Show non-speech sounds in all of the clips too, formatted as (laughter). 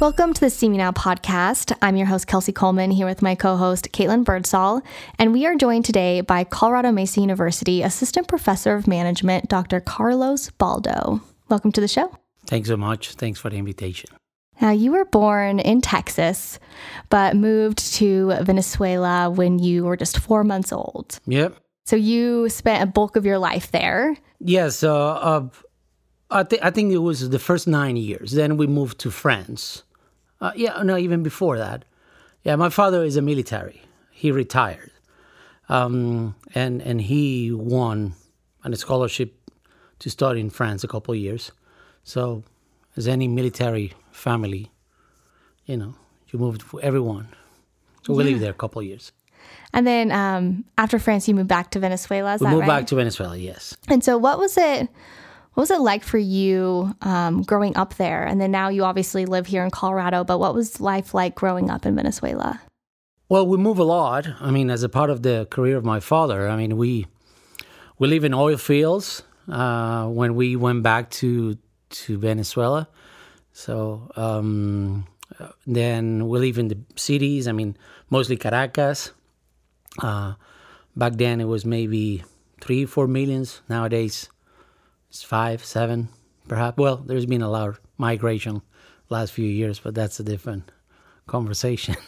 Welcome to the CMU Now podcast. I'm your host, Kelsey Coleman, here with my co host, Caitlin Birdsall. And we are joined today by Colorado Mesa University Assistant Professor of Management, Dr. Carlos Baldo. Welcome to the show. Thanks so much. Thanks for the invitation. Now, you were born in Texas, but moved to Venezuela when you were just four months old. Yep. So you spent a bulk of your life there. Yes. Uh, uh, I, th- I think it was the first nine years. Then we moved to France. Uh, yeah, no, even before that. Yeah, my father is a military. He retired, um, and and he won a scholarship to study in France a couple of years. So, as any military family, you know, you moved for everyone. So we lived there a couple of years. And then um, after France, you moved back to Venezuela. Is We moved right? back to Venezuela. Yes. And so, what was it? What was it like for you um, growing up there? And then now you obviously live here in Colorado. But what was life like growing up in Venezuela? Well, we move a lot. I mean, as a part of the career of my father, I mean, we we live in oil fields. Uh, when we went back to to Venezuela, so um, then we live in the cities. I mean, mostly Caracas. Uh, back then, it was maybe three, four millions. Nowadays, it's five, seven, perhaps. Well, there's been a lot of migration last few years, but that's a different conversation. (laughs)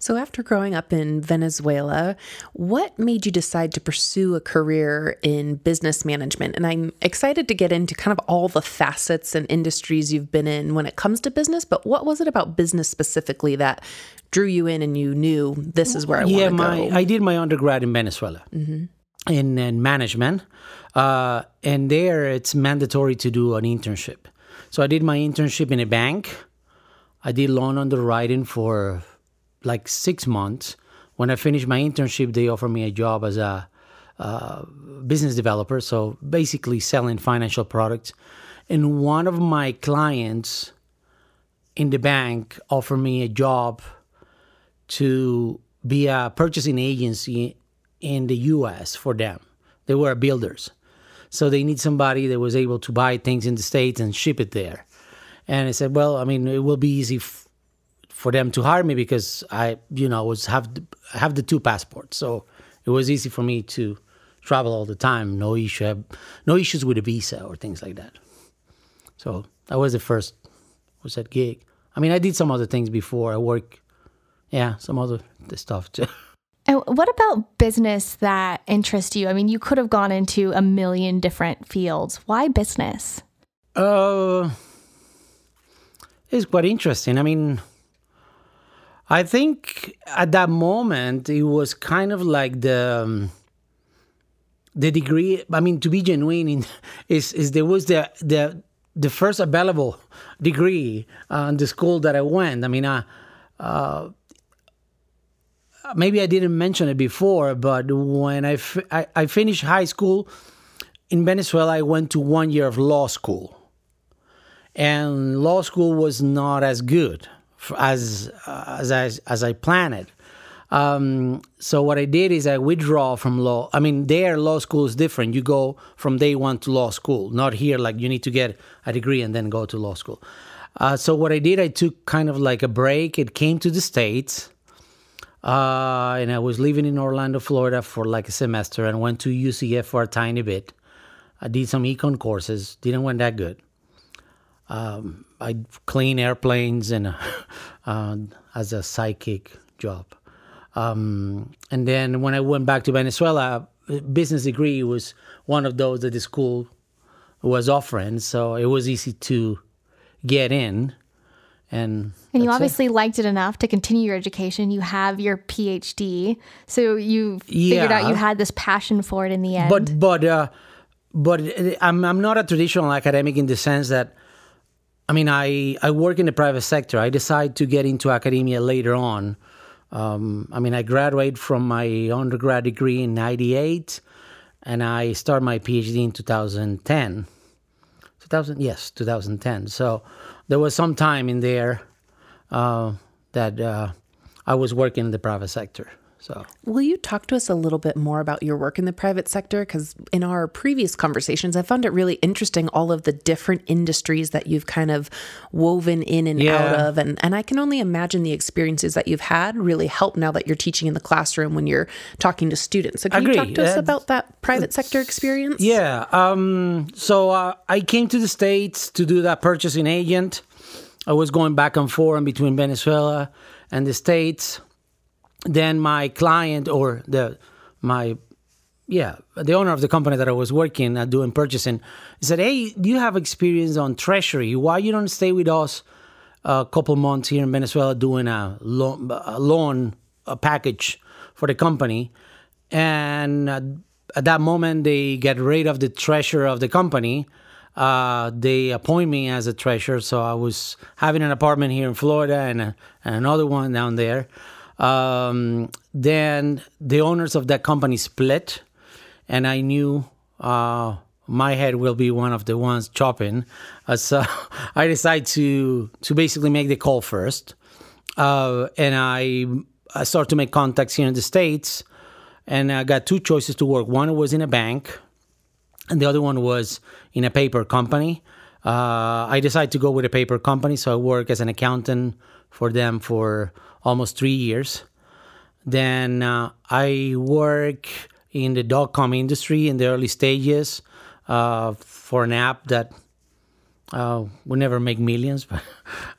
So, after growing up in Venezuela, what made you decide to pursue a career in business management? And I'm excited to get into kind of all the facets and industries you've been in when it comes to business, but what was it about business specifically that drew you in and you knew this is where I yeah, want to my go? I did my undergrad in Venezuela mm-hmm. In, in management, uh, and there it's mandatory to do an internship. So I did my internship in a bank. I did loan underwriting for like six months. When I finished my internship, they offered me a job as a uh, business developer, so basically selling financial products. And one of my clients in the bank offered me a job to be a purchasing agency in the US for them. They were builders. So they need somebody that was able to buy things in the States and ship it there. And I said, well, I mean, it will be easy f- for them to hire me because I, you know, was have the, have the two passports. So it was easy for me to travel all the time. No issue, no issues with a visa or things like that. So that was the first was that gig. I mean, I did some other things before. I work, yeah, some other stuff too. (laughs) And what about business that interests you? I mean, you could have gone into a million different fields. Why business? Uh, it's quite interesting. I mean, I think at that moment it was kind of like the um, the degree. I mean, to be genuine, in, (laughs) is is there was the the the first available degree uh, in the school that I went. I mean, uh, uh, maybe I didn't mention it before, but when I, fi- I, I finished high school in Venezuela, I went to one year of law school. And law school was not as good as, as, I, as I planned. Um, so what I did is I withdraw from law. I mean, there law school is different. You go from day one to law school, not here like you need to get a degree and then go to law school. Uh, so what I did, I took kind of like a break. It came to the states, uh, and I was living in Orlando, Florida, for like a semester, and went to UCF for a tiny bit. I did some econ courses. Didn't went that good. Um, I clean airplanes and (laughs) uh, as a psychic job. Um, and then when I went back to Venezuela, business degree was one of those that the school was offering, so it was easy to get in. And And you that's it. obviously liked it enough to continue your education. You have your PhD. So you figured out you had this passion for it in the end. but but uh, but I'm I'm not a traditional academic in the sense that I mean I I work in the private sector. I decide to get into academia later on. Um, I mean I graduated from my undergrad degree in '98, and I started my PhD in 2010. 2000 yes 2010. So there was some time in there uh, that uh, I was working in the private sector. So, will you talk to us a little bit more about your work in the private sector? Because in our previous conversations, I found it really interesting all of the different industries that you've kind of woven in and Yeah. out of. And, and I can only imagine the experiences that you've had really help now that you're teaching in the classroom when you're talking to students. So, can Agree. you talk to us Uh, about that private sector experience? yeah. Um, so uh, I came to the States to do that purchasing agent. I was going back and forth between Venezuela and the States. Then my client or the my yeah the owner of the company that I was working at doing purchasing said, "Hey, do you have experience on treasury? Why you don't stay with us a couple months here in Venezuela doing a loan a loan a package for the company?" And uh, at that moment, they get rid of the treasurer of the company. Uh, they appoint me as a treasurer, so I was having an apartment here in Florida and, a, and another one down there. Um, then the owners of that company split, and I knew uh, my head will be one of the ones chopping. Uh, so (laughs) I decided to to basically make the call first, uh, and I I started to make contacts here in the states, and I got two choices to work. One was in a bank, and the other one was in a paper company. Uh, I decided to go with a paper company, so I work as an accountant for them for almost three years. Then uh, I work in the dot com industry in the early stages uh, for an app that uh, would never make millions, (laughs) but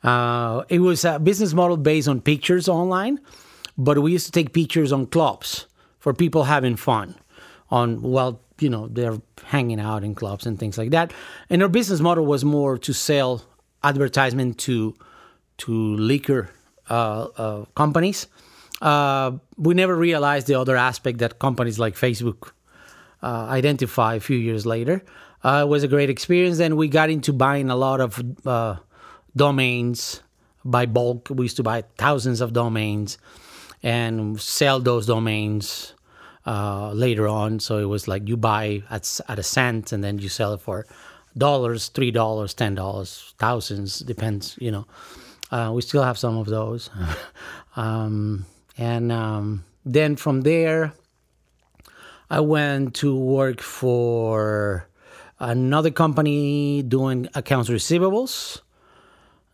uh, it was a business model based on pictures online. But we used to take pictures on clubs for people having fun on while you know they're hanging out in clubs and things like that. And our business model was more to sell advertisement to to liquor uh, uh, companies. Uh, we never realized the other aspect that companies like Facebook identify a few years later. It was a great experience. Then we got into buying a lot of domains by bulk. We used to buy thousands of domains and sell those domains uh, later on. So it was like you buy at, at a cent and then you sell it for dollars, three dollars, ten dollars, thousands, depends, you know. Uh, we still have some of those. (laughs) um, and um, then from there, I went to work for another company doing accounts receivables.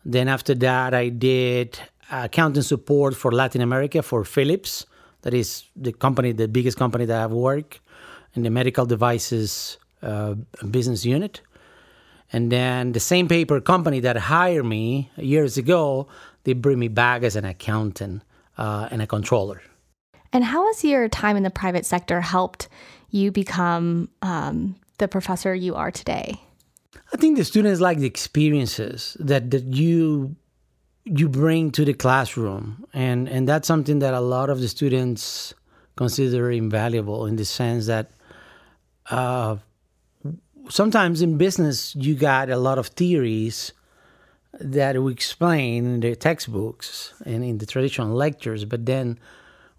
Then after that, I did accounting support for Latin America for Philips. That is the company, the biggest company that I've worked in the medical devices uh, business unit. And then the same paper company that hired me years ago, they bring me back as an accountant uh, and a controller. And how has your time in the private sector helped you become um, the professor you are today? I think the students like the experiences that, that you you bring to the classroom, and and that's something that a lot of the students consider invaluable in the sense that uh, sometimes in business you got a lot of theories that we explain in the textbooks and in the traditional lectures, but then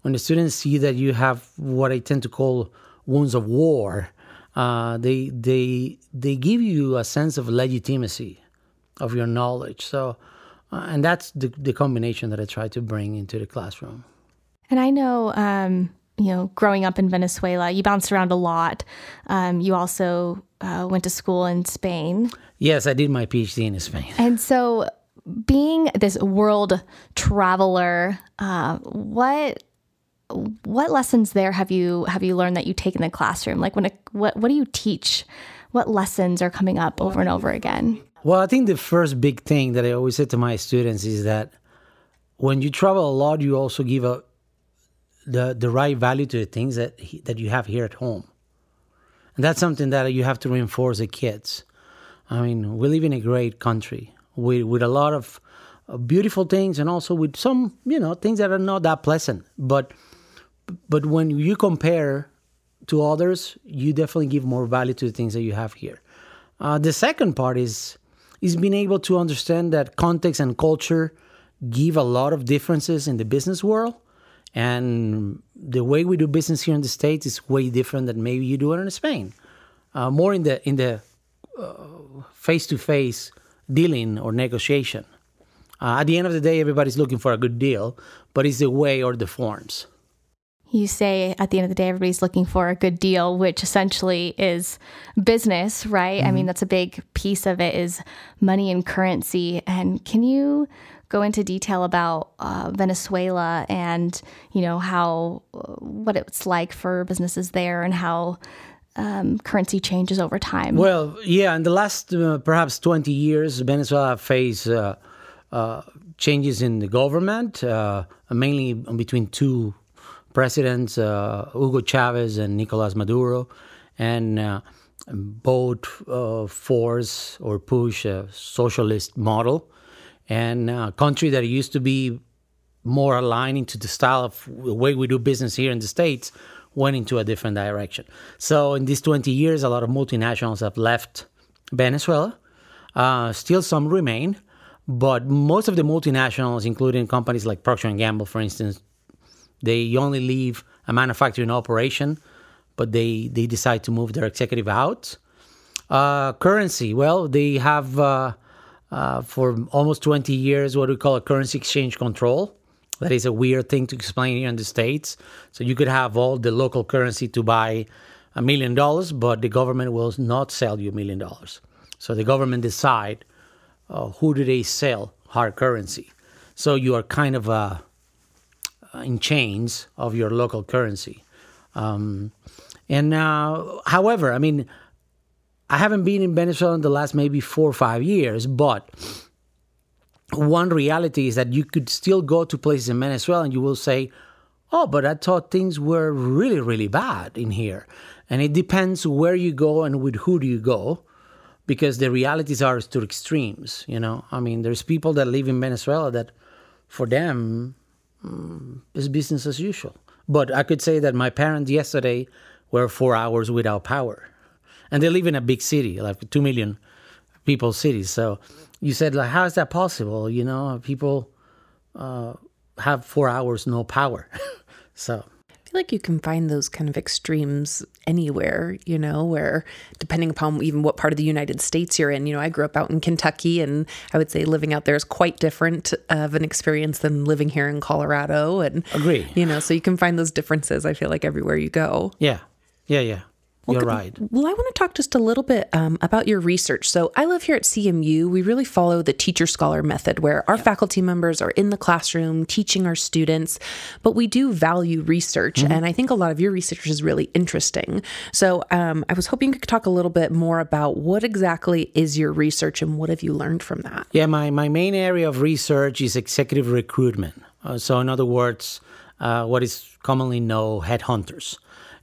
when the students see that you have what I tend to call wounds of war, uh, they they they give you a sense of legitimacy of your knowledge. So, uh, and that's the, the combination that I try to bring into the classroom. And I know, um, you know, growing up in Venezuela, you bounced around a lot. Um, you also uh, went to school in Spain. Yes, I did my PhD in Spain. And so, being this world traveler, uh, what what lessons there have you have you learned that you take in the classroom? Like, when a, what what do you teach? What lessons are coming up over and over again? Well, I think the first big thing that I always say to my students is that when you travel a lot, you also give a the the right value to the things that he, that you have here at home, and that's something that you have to reinforce the kids. I mean, we live in a great country with with a lot of uh, beautiful things, and also with some you know things that are not that pleasant. But but when you compare to others, you definitely give more value to the things that you have here. Uh, the second part is is being able to understand that context and culture give a lot of differences in the business world, and the way we do business here in the states is way different than maybe you do it in Spain. Uh, more in the in the face to face dealing or negotiation. Uh, at the end of the day, everybody's looking for a good deal, but it's the way or the forms. you say at the end of the day, everybody's looking for a good deal, which essentially is business, right? Mm-hmm. I mean, mm-hmm. that's a big piece of it is money and currency. And can you go into detail about uh, Venezuela and you know how what it's like for businesses there and how um, currency changes over time? Well, yeah, in the last uh, perhaps 20 years, Venezuela faced uh, uh, changes in the government, uh, mainly between two presidents, uh, Hugo Chavez and Nicolas Maduro, and uh, both force or push a socialist model. And a country that used to be more aligning to the style of the way we do business here in the States went into a different direction. So in these 20 years, a lot of multinationals have left Venezuela. Uh, still some remain, but most of the multinationals, including companies like Procter & Gamble, for instance, they only leave a manufacturing operation, but they, they decide to move their executive out. Uh, currency, well, they have uh, uh, for almost 20 years what we call a currency exchange control. That is a weird thing to explain here in the States. So you could have all the local currency to buy a million dollars, but the government will not sell you a million dollars. So the government decide uh, who do they sell hard currency. So you are kind of uh, in chains of your local currency. Um, and uh, however, I mean, I haven't been in Venezuela in the last maybe four or five years, but one reality is that you could still go to places in Venezuela and you will say, oh, but I thought things were really, really bad in here. And it depends where you go and with who do you go, because the realities are to extremes. You know, I mean, there's people that live in Venezuela that, for them, mm, is business as usual. But I could say that my parents yesterday were four hours without power, and they live in a big city, like two million people city. So you said like how is that possible you know people uh, have four hours no power (laughs) so I feel like you can find those kind of extremes anywhere, you know, where depending upon even what part of the United States you're in, you know, I grew up out in Kentucky and I would say living out there is quite different of an experience than living here in Colorado. And agree, you know, so you can find those differences, I feel like everywhere you go. Yeah. Yeah. Yeah. Well, You're right. Well, I want to talk just a little bit um, about your research. So, I live here at CMU. We really follow the teacher scholar method where our yeah. faculty members are in the classroom teaching our students, but we do value research. Mm-hmm. And I think a lot of your research is really interesting. So, um, I was hoping you could talk a little bit more about what exactly is your research and what have you learned from that? Yeah, my, my main area of research is executive recruitment. Uh, so, in other words, uh, what is commonly known headhunters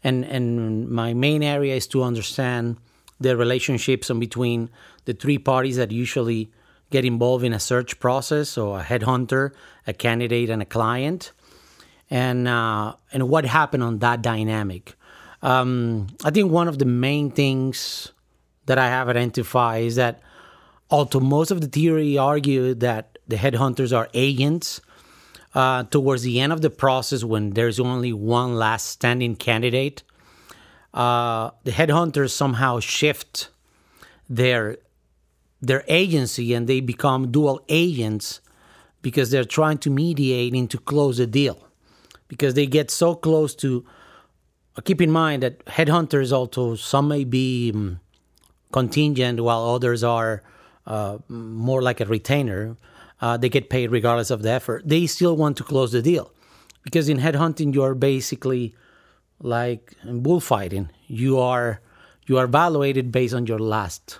and and my main area is to understand the relationships between the three parties that usually get involved in a search process, so a headhunter, a candidate, and a client, and uh, and what happened on that dynamic. Um, I think one of the main things that I have identified is that although most of the theory argue that the headhunters are agents uh, towards the end of the process, when there's only one last standing candidate, uh, the headhunters somehow shift their their agency and they become dual agents because they're trying to mediate and to close a deal. Because they get so close to uh, keep in mind that headhunters also some may be um, contingent while others are uh, more like a retainer uh, they get paid regardless of the effort. They still want to close the deal because in headhunting you are basically like in bullfighting. You are you are evaluated based on your last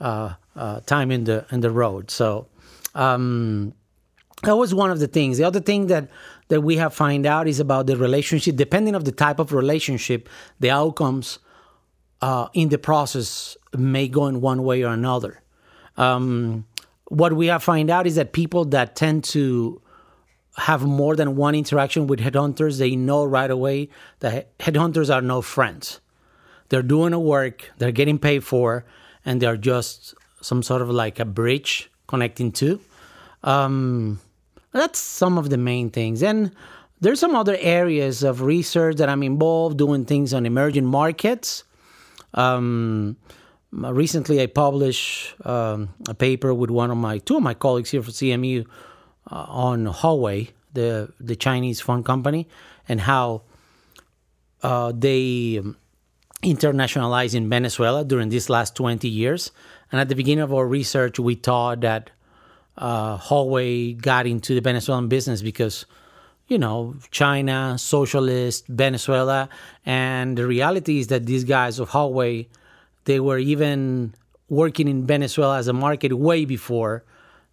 uh, uh, time in the in the road. So um, that was one of the things. The other thing that that we have find out is about the relationship. Depending of the type of relationship, the outcomes uh, in the process may go in one way or another. Um, what we have find out is that people that tend to have more than one interaction with headhunters, they know right away that headhunters are no friends. They're doing a work, they're getting paid for, and they're just some sort of like a bridge connecting two. Um, that's some of the main things. And there's some other areas of research that I'm involved doing things on emerging markets. Um, recently, I published um, a paper with one of my two of my colleagues here for CMU uh, on Huawei, the the Chinese phone company, and how uh, they internationalized in Venezuela during these last 20 years. And at the beginning of our research, we thought that uh, Huawei got into the Venezuelan business because, you know, China, socialist, Venezuela. And the reality is that these guys of Huawei, they were even working in Venezuela as a market way before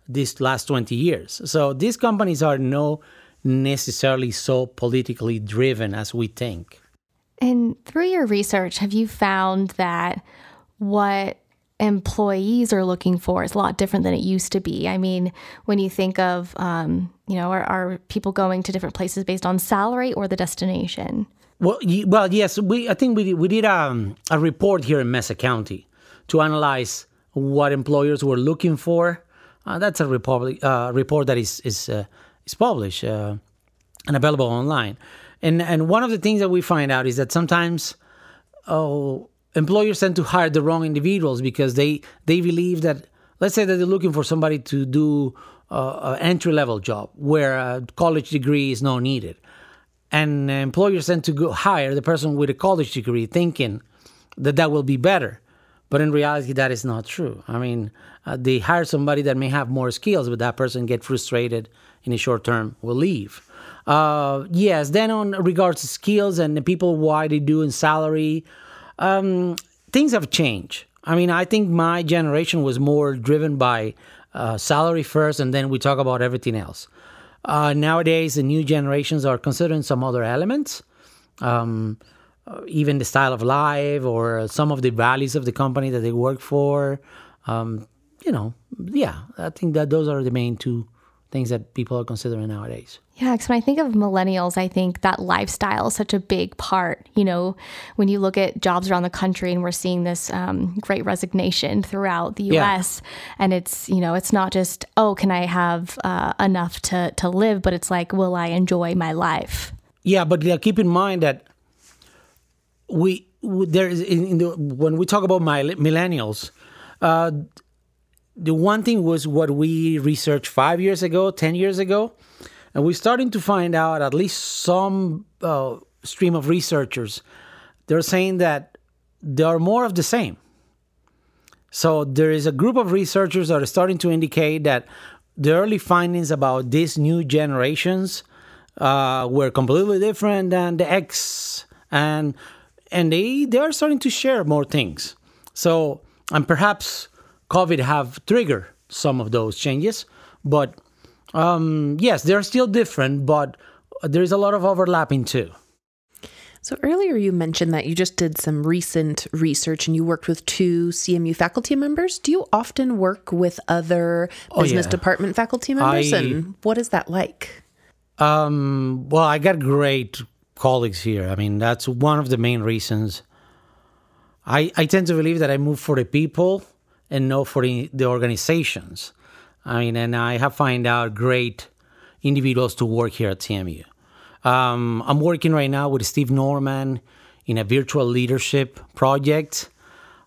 these last 20 years. So these companies are no necessarily so politically driven as we think. And through your research, have you found that what employees are looking for is a lot different than it used to be? I mean, when you think of, um, you know, are, are, people going to different places based on salary or the destination? Well, well, yes. We I think we we did um, a report here in Mesa County to analyze what employers were looking for. Uh, that's a report uh, report that is is uh, is published uh, and available online. And and one of the things that we find out is that sometimes oh employers tend to hire the wrong individuals because they they believe that let's say that they're looking for somebody to do uh, an entry level job where a college degree is not needed. And employers tend to go hire the person with a college degree thinking that that will be better. But in reality, that is not true. I mean, uh, they hire somebody that may have more skills, but that person get frustrated in a short term will leave. Uh, yes, then on regards to skills and the people why they do in salary, um, things have changed. I mean, I think my generation was more driven by uh, salary first, and then we talk about everything else. Uh, nowadays, the new generations are considering some other elements, um, uh, even the style of life or some of the values of the company that they work for. Um, you know, yeah, I think that those are the main two things that people are considering nowadays. Yeah, because when I think of millennials, I think that lifestyle is such a big part. You know, when you look at jobs around the country and we're seeing this um, great resignation throughout the US, yeah. and it's, you know, it's not just, oh, can I have uh, enough to, to live, but it's like, will I enjoy my life? Yeah, but yeah, keep in mind that we, there is, in, in the, when we talk about my millennials, uh, the one thing was what we researched five years ago, 10 years ago. And we're starting to find out, at least some uh, stream of researchers, they're saying that there are more of the same. So there is a group of researchers that are starting to indicate that the early findings about these new generations uh, were completely different than the X, and and they they are starting to share more things. So and perhaps COVID have triggered some of those changes. But um, yes, they're still different, but there's a lot of overlapping too. So earlier you mentioned that you just did some recent research and you worked with two CMU faculty members. Do you often work with other business oh, yeah. department faculty members I, and what is that like? Um, well, I got great colleagues here. I mean, that's one of the main reasons. I, I tend to believe that I move for the people and not for the, organizations. I mean, and I have find out great individuals to work here at CMU. Um, I'm working right now with Steve Norman in a virtual leadership project.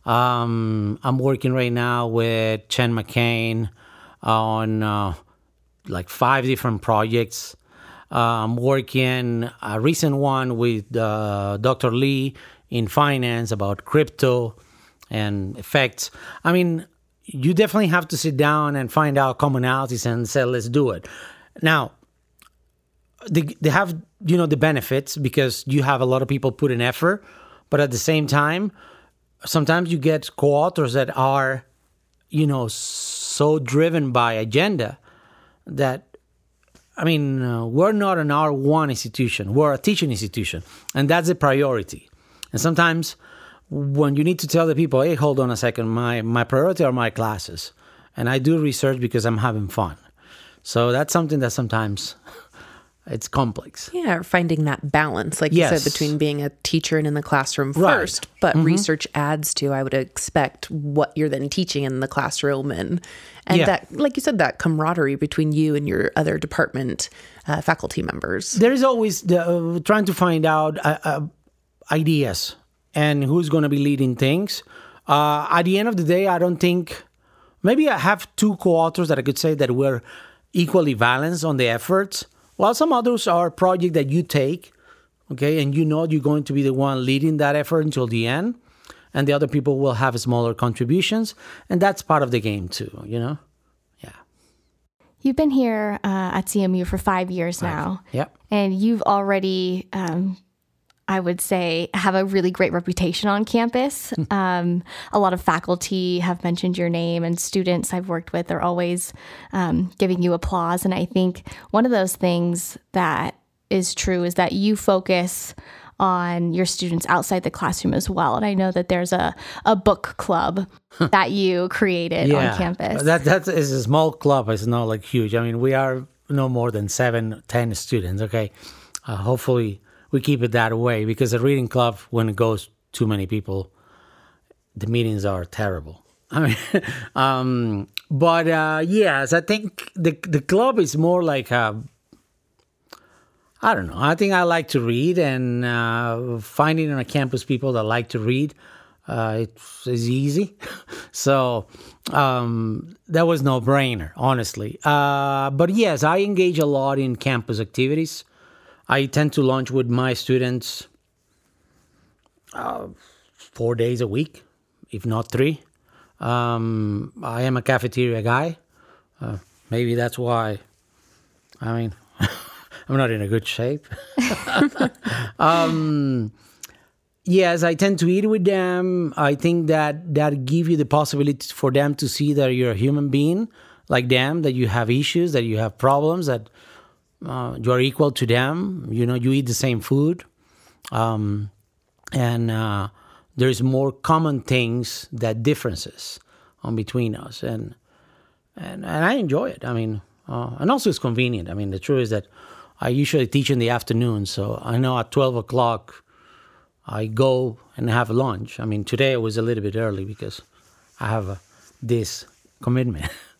Um, I'm working right now with Chen McCain on uh, like five different projects. Uh, I'm working a recent one with uh, Dr. Lee in finance about crypto and effects. I mean, you definitely have to sit down and find out commonalities and say, let's do it. Now, they, they have, you know, the benefits because you have a lot of people put in effort, but at the same time, sometimes you get co-authors that are, you know, so driven by agenda that I mean, uh, we're not an R1 institution, we're a teaching institution, and that's the priority. And sometimes when you need to tell the people, hey, hold on a second, my, my priority are my classes. And I do research because I'm having fun. So that's something that sometimes (laughs) it's complex. Yeah, finding that balance, like yes. you said, between being a teacher and in the classroom first, but mm-hmm. research adds to, I would expect, what you're then teaching in the classroom, and and yeah. that, like you said, that camaraderie between you and your other department uh, faculty members. There is always the, uh, trying to find out uh, uh ideas and who's going to be leading things. Uh, at the end of the day, I don't think maybe I have two co-authors that I could say that we're equally balanced on the efforts, while some others are project that you take okay, and you know you're going to be the one leading that effort until the end, and the other people will have smaller contributions, and that's part of the game too, you know. Yeah. You've been here uh, at CMU for five years now. Yep. And you've already, um, I would say, have a really great reputation on campus. um, a lot of faculty have mentioned your name, and students I've worked with are always um, giving you applause. And I think one of those things that is true is that you focus on your students outside the classroom as well. And I know that there's a, a book club that you created on campus. That that is a small club. It's not like huge. I mean, we are no more than seven, ten students. Okay, uh, hopefully we keep it that way because a reading club, when it goes too many people, the meetings are terrible. (laughs) I mean, um, but uh, yes, I think the the club is more like a I don't know. I think I like to read, and uh, finding on a campus people that like to read, uh, it's, it's easy. (laughs) so um, that was no brainer, honestly. Uh, but yes, I engage a lot in campus activities. I tend to lunch with my students uh, four days a week, if not three. Um, I am a cafeteria guy. Uh, maybe that's why. I mean. (laughs) I'm not in a good shape. (laughs) um, yes, I tend to eat with them. I think that that give you the possibility for them to see that you're a human being like them, that you have issues, that you have problems, that uh, you are equal to them. You know, you eat the same food, um, and uh, there's more common things that differences on between us, and and and I enjoy it. I mean, uh, and also it's convenient. I mean, the truth is that I usually teach in the afternoon, so I know at 12 o'clock I go and have lunch. I mean, today it was a little bit early because I have a, this commitment. (laughs)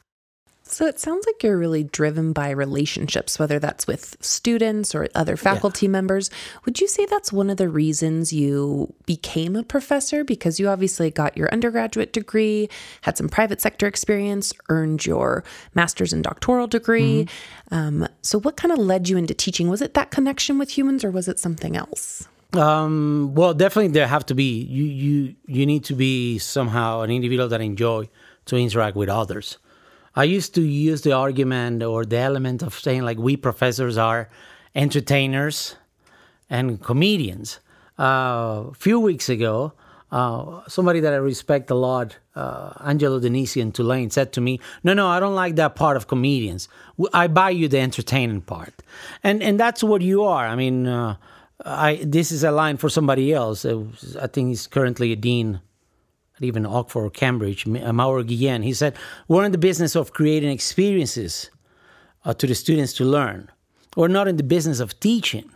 So it sounds like you're really driven by relationships, whether that's with students or other faculty yeah. members. Would you say that's one of the reasons you became a professor? Because you obviously got your undergraduate degree, had some private sector experience, earned your master's and doctoral degree. Mm-hmm. Um, so what kind of led you into teaching? Was it that connection with humans or was it something else? Um, well, definitely there have to be you you you need to be somehow an individual that enjoy to interact with others. I used to use the argument or the element of saying like we professors are entertainers and comedians. Uh, a few weeks ago, uh, somebody that I respect a lot, uh, Angelo DeNisi in Tulane, said to me, "No, no, I don't like that part of comedians. I buy you the entertaining part," and and that's what you are. I mean, uh, I this is a line for somebody else. I think he's currently a dean even Oxford or Cambridge, uh, Mauro Guillen, he said, We're in the business of creating experiences uh, to the students to learn. We're not in the business of teaching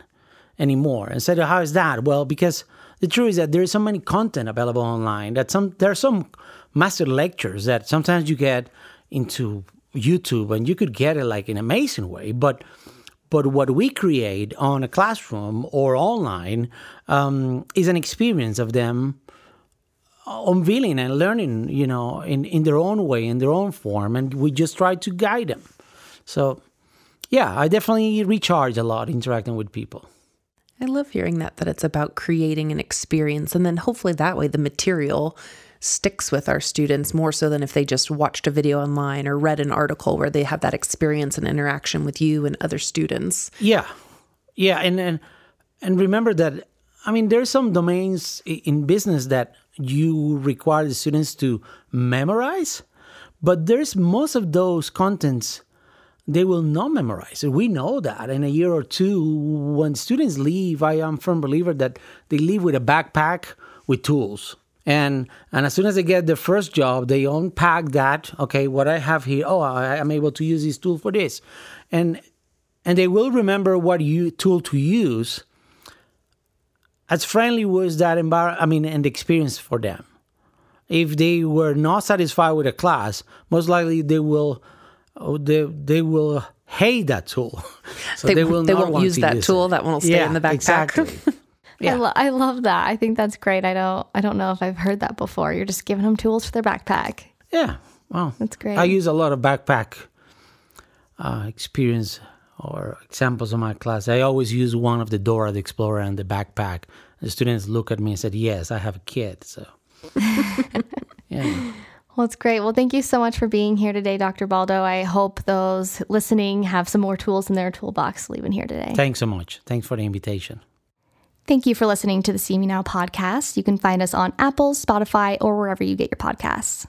anymore. And said, How is that? Well, because the truth is that there is so many content available online that some there are some master lectures that sometimes you get into YouTube and you could get it like in an amazing way. But but what we create on a classroom or online um, is an experience of them Uh, unveiling and learning, you know, in, in their own way, in their own form, and we just try to guide them. So, yeah, I definitely recharge a lot interacting with people. I love hearing that, that it's about creating an experience, and then hopefully that way the material sticks with our students more so than if they just watched a video online or read an article where they have that experience and interaction with you and other students. Yeah. Yeah, and and and remember that I mean there's some domains in business that you require the students to memorize, but there's most of those contents they will not memorize. We know that in a year or two, when students leave, I am firm believer that they leave with a backpack with tools. And and as soon as they get their first job, they unpack that. Okay, what I have here. Oh, I am able to use this tool for this, and and they will remember what you tool to use as friendly was that environment, I mean, and experience for them. If they were not satisfied with a class, most likely they will, oh, they, they will hate that tool. (laughs) So they, they will they won't use that use tool. It. That won't stay yeah, in the backpack. Exactly. (laughs) yeah. I, lo- I love that. I think that's great. I don't I don't know if I've heard that before. You're just giving them tools for their backpack. Yeah. Well, that's great. I use a lot of backpack uh, experience or examples of my class, I always use one of the Dora the Explorer and the backpack. The students look at me and said, "Yes, I have a kid." So, (laughs) yeah. Well, it's great. Well, thank you so much for being here today, Dr. Baldo. I hope those listening have some more tools in their toolbox leaving here today. Thanks so much. Thanks for the invitation. Thank you for listening to the CMU Now podcast. You can find us on Apple, Spotify, or wherever you get your podcasts.